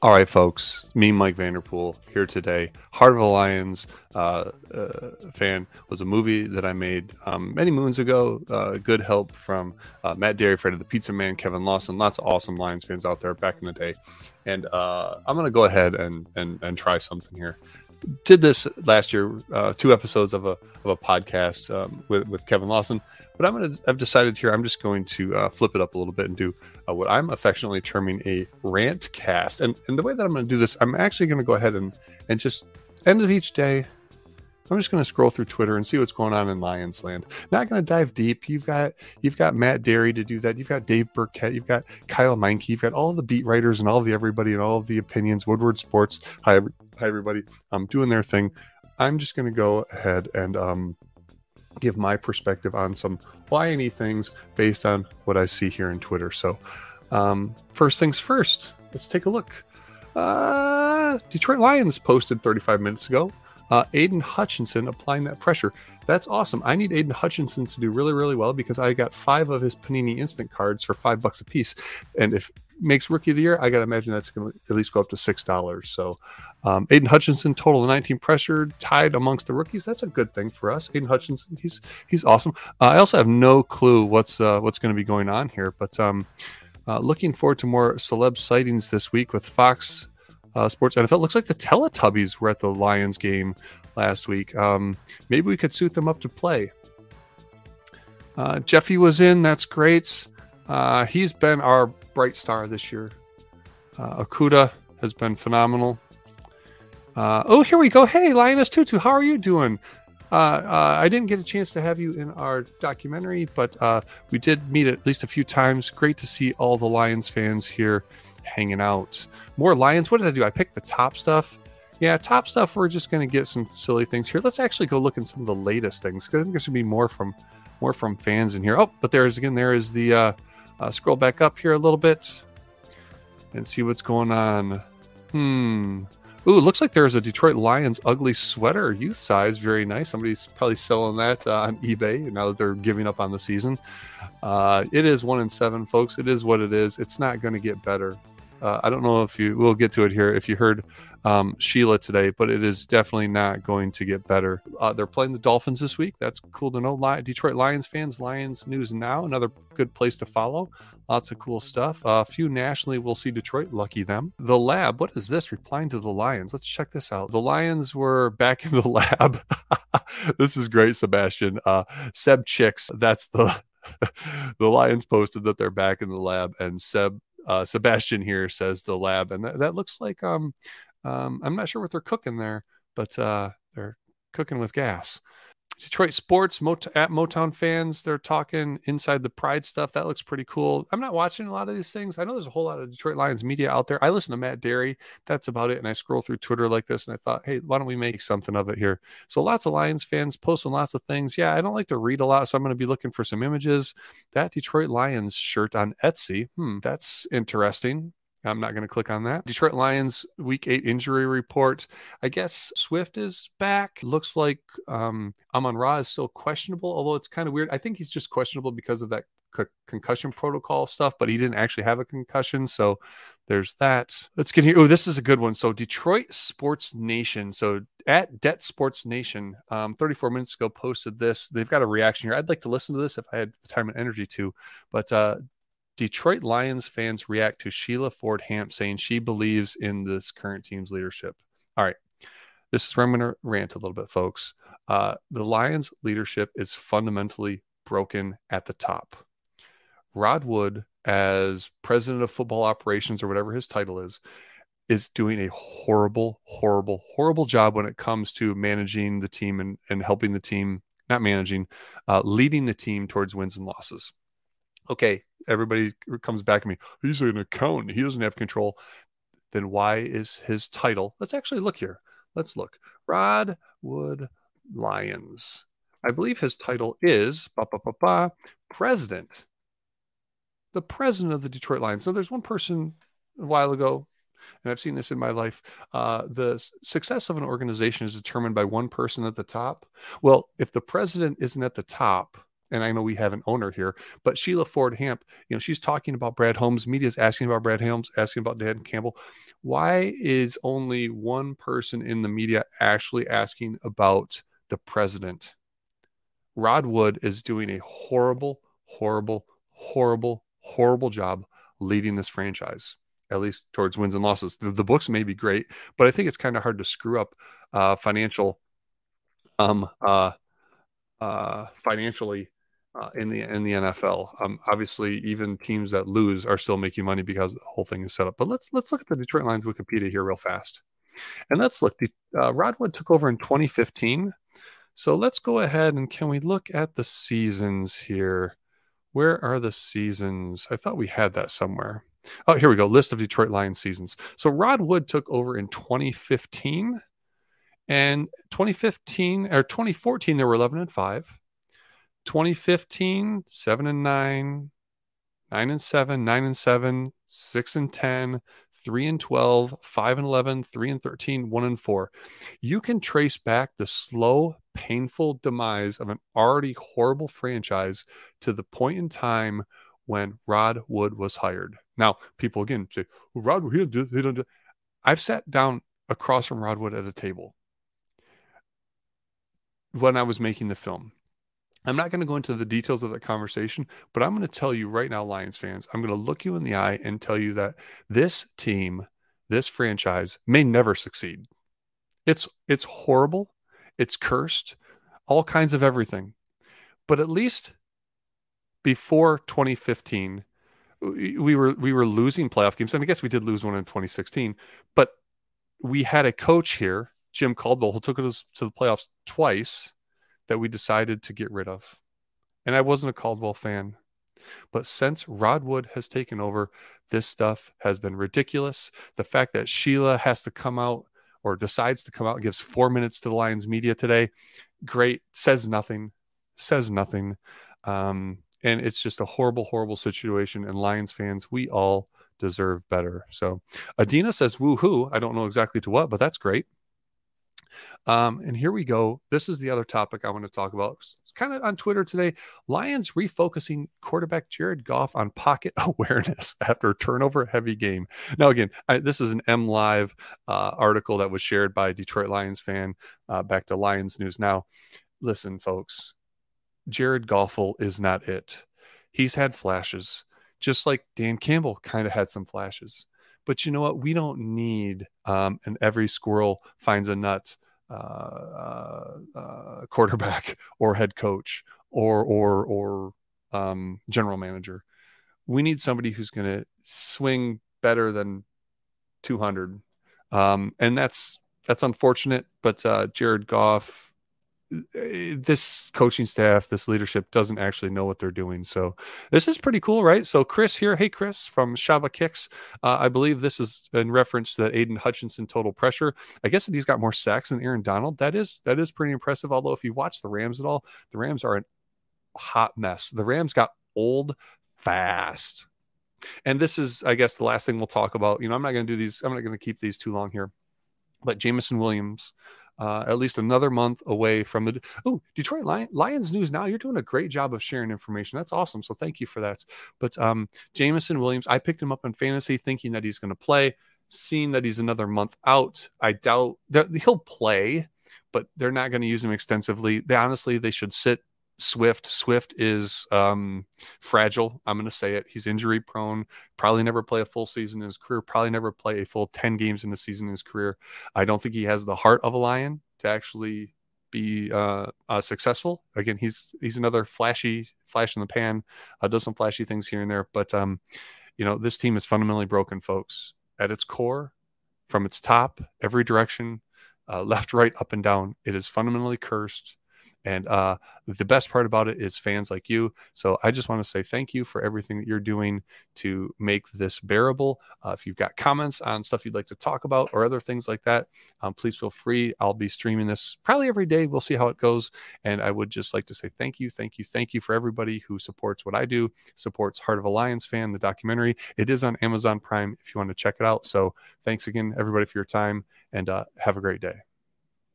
All right, folks. Me, Mike Vanderpool, here today. Heart of the Lions uh, uh, fan was a movie that I made um, many moons ago. Uh, good help from uh, Matt Derry, Fred of the Pizza Man, Kevin Lawson. Lots of awesome Lions fans out there back in the day. And uh, I'm going to go ahead and, and and try something here. Did this last year, uh, two episodes of a of a podcast um, with with Kevin Lawson. But I'm gonna I've decided here I'm just going to flip it up a little bit and do uh, what I'm affectionately terming a rant cast. And, and the way that I'm to do this, I'm actually to go ahead and, and just end of each day, I'm just going to scroll through Twitter and see what's going on in Lions land. Not going to dive deep. You've got you've got Matt Derry to do that. You've got Dave Birkett. You've got Kyle Meinke. You've got all the beat writers and all the everybody and all the opinions. Woodward Sports. Hi, hi everybody. I'm um, doing their thing. I'm just going to go ahead and um, give my perspective on some liony things based on what I see here in Twitter. So, um, first things first, let's take a look. Uh, Detroit Lions posted 35 minutes ago. Uh, Aidan Hutchinson applying that pressure. That's awesome. I need Aidan Hutchinson to do really, really well because I got five of his Panini Instant cards for five bucks a piece. And if makes rookie of the year, I got to imagine that's going to at least go up to six dollars. So, um, Aidan Hutchinson total of 19 pressure, tied amongst the rookies. That's a good thing for us. Aidan Hutchinson, he's he's awesome. Uh, I also have no clue what's uh, what's going to be going on here, but um, uh, looking forward to more celeb sightings this week with Fox uh, Sports NFL. Looks like the Teletubbies were at the Lions game last week. Um, maybe we could suit them up to play. Uh, Jeffy was in. That's great. Uh, he's been our bright star this year. Uh, Okudah has been phenomenal. Uh, oh, here we go. Hey, Lioness Tutu, how are you doing? Uh, uh, I didn't get a chance to have you in our documentary, but uh, we did meet at least a few times. Great to see all the Lions fans here hanging out. More Lions. What did I do? I picked the top stuff. Yeah, top stuff. We're just going to get some silly things here. Let's actually go look at some of the latest things because I think there should be more from more from fans in here. Oh, but there's again. There is the uh, uh, scroll back up here a little bit and see what's going on. Hmm. Ooh, looks like there's a Detroit Lions ugly sweater, youth size. Very nice. Somebody's probably selling that uh, on eBay now that they're giving up on the season. Uh, it is one in seven, folks. It is what it is. It's not going to get better. Uh, I don't know if you, we'll get to it here. If you heard um, Sheila today, but it is definitely not going to get better. Uh, they're playing the Dolphins this week. That's cool to know. Li- Detroit Lions fans, Lions News Now, another good place to follow. Lots of cool stuff. A uh, few nationally we'll see Detroit. Lucky them. The lab. What is this? Replying to the Lions. Let's check this out. The Lions were back in the lab. this is great, Sebastian. Uh, Seb Chicks. That's the the Lions posted that they're back in the lab, and Seb uh, Sebastian here says the lab, and that, that looks like um um, I'm not sure what they're cooking there, but uh, they're cooking with gas. Detroit sports Mot- at Motown fans, they're talking inside the Pride stuff. That looks pretty cool. I'm not watching a lot of these things. I know there's a whole lot of Detroit Lions media out there. I listen to Matt Derry. That's about it. And I scroll through Twitter like this, and I thought, hey, why don't we make something of it here? So lots of Lions fans posting lots of things. Yeah, I don't like to read a lot, so I'm going to be looking for some images. That Detroit Lions shirt on Etsy. Hmm, that's interesting. I'm not going to click on that. Detroit Lions week eight injury report. I guess Swift is back. Looks like um, Amon Ra is still questionable, although it's kind of weird. I think he's just questionable because of that c- concussion protocol stuff, but he didn't actually have a concussion. So there's that. Let's get here. Oh, this is a good one. So Detroit Sports Nation. So at Det Sports Nation, um, 34 minutes ago, posted this. They've got a reaction here. I'd like to listen to this if I had the time and energy to, but uh, Detroit Lions fans react to Sheila Ford Hamp saying she believes in this current team's leadership. All right. This is where I'm going to rant a little bit, folks. Uh, the Lions' leadership is fundamentally broken at the top. Rod Wood, as president of football operations or whatever his title is, is doing a horrible, horrible, horrible job when it comes to managing the team and, and helping the team, not managing, uh, leading the team towards wins and losses okay, everybody comes back to me. He's an accountant. He doesn't have control. Then why is his title? Let's actually look here. Let's look. Rod Wood Lions. I believe his title is bah, bah, bah, president. The president of the Detroit Lions. So there's one person a while ago, and I've seen this in my life. Uh, the success of an organization is determined by one person at the top. Well, if the president isn't at the top, and I know we have an owner here, but Sheila Ford Hamp, you know, she's talking about Brad Holmes. Media is asking about Brad Holmes, asking about Dan Campbell. Why is only one person in the media actually asking about the president? Rod Wood is doing a horrible, horrible, horrible, horrible job leading this franchise, at least towards wins and losses. The, the books may be great, but I think it's kind of hard to screw up uh, financial, um, uh, uh, financially uh, in the in the NFL. Um, obviously, even teams that lose are still making money because the whole thing is set up. But let's let's look at the Detroit Lions Wikipedia here real fast, and let's look. The, uh, Rod Wood took over in 2015. So let's go ahead and can we look at the seasons here? Where are the seasons? I thought we had that somewhere. Oh, here we go. List of Detroit Lions seasons. So Rod Wood took over in 2015. And 2015 or 2014, there were 11 and 5. 2015, 7 and 9, 9 and 7, 9 and 7, 6 and 10, 3 and 12, 5 and 11, 3 and 13, 1 and 4. You can trace back the slow, painful demise of an already horrible franchise to the point in time when Rod Wood was hired. Now, people again say, well, Rod Wood, he don't do, he don't do. I've sat down across from Rod Wood at a table when I was making the film. I'm not going to go into the details of that conversation, but I'm going to tell you right now, Lions fans, I'm going to look you in the eye and tell you that this team, this franchise may never succeed. It's it's horrible, it's cursed, all kinds of everything. But at least before 2015, we were we were losing playoff games, and I guess we did lose one in 2016. But we had a coach here Jim Caldwell, who took us to the playoffs twice, that we decided to get rid of. And I wasn't a Caldwell fan. But since Rod Wood has taken over, this stuff has been ridiculous. The fact that Sheila has to come out or decides to come out and gives four minutes to the Lions media today, great, says nothing, says nothing. Um, and it's just a horrible, horrible situation. And Lions fans, we all deserve better. So Adina says, woohoo. I don't know exactly to what, but that's great. Um, and here we go. This is the other topic I want to talk about. It's kind of on Twitter today. Lions refocusing quarterback Jared Goff on pocket awareness after a turnover heavy game. Now, again, I, this is an M Live uh, article that was shared by Detroit Lions fan uh, back to Lions News. Now, listen, folks, Jared Goffel is not it. He's had flashes, just like Dan Campbell kind of had some flashes. But you know what? We don't need um, and every squirrel finds a nut uh, uh, uh, quarterback or head coach or or or um, general manager. We need somebody who's going to swing better than 200, um, and that's that's unfortunate. But uh, Jared Goff this coaching staff, this leadership doesn't actually know what they're doing. So this is pretty cool, right? So Chris here, hey Chris from Shaba Kicks, uh, I believe this is in reference to that Aidan Hutchinson total pressure. I guess that he's got more sacks than Aaron Donald. That is that is pretty impressive. Although if you watch the Rams at all, the Rams are a hot mess. The Rams got old fast. And this is, I guess, the last thing we'll talk about. You know, I'm not going to do these. I'm not going to keep these too long here. But Jameson Williams, uh, at least another month away from the oh Detroit Lion, Lions news now. You're doing a great job of sharing information. That's awesome. So thank you for that. But um, Jameson Williams, I picked him up in fantasy thinking that he's going to play. Seeing that he's another month out, I doubt that he'll play, but they're not going to use him extensively. They honestly they should sit Swift. Swift is um, fragile. I'm going to say it. He's injury prone. Probably never play a full season in his career. Probably never play a full 10 games in a season in his career. I don't think he has the heart of a lion to actually be uh, uh, successful. Again, he's he's another flashy flash in the pan. Uh, does some flashy things here and there, but um, you know this team is fundamentally broken, folks. At its core, from its top, every direction, uh, left, right, up, and down, it is fundamentally cursed. And uh, the best part about it is fans like you. So I just want to say thank you for everything that you're doing to make this bearable. Uh, if you've got comments on stuff you'd like to talk about or other things like that, um, please feel free. I'll be streaming this probably every day. We'll see how it goes. And I would just like to say thank you, thank you, thank you for everybody who supports what I do, supports Heart of a Lions fan, the documentary. It is on Amazon Prime if you want to check it out. So thanks again, everybody, for your time and uh, have a great day.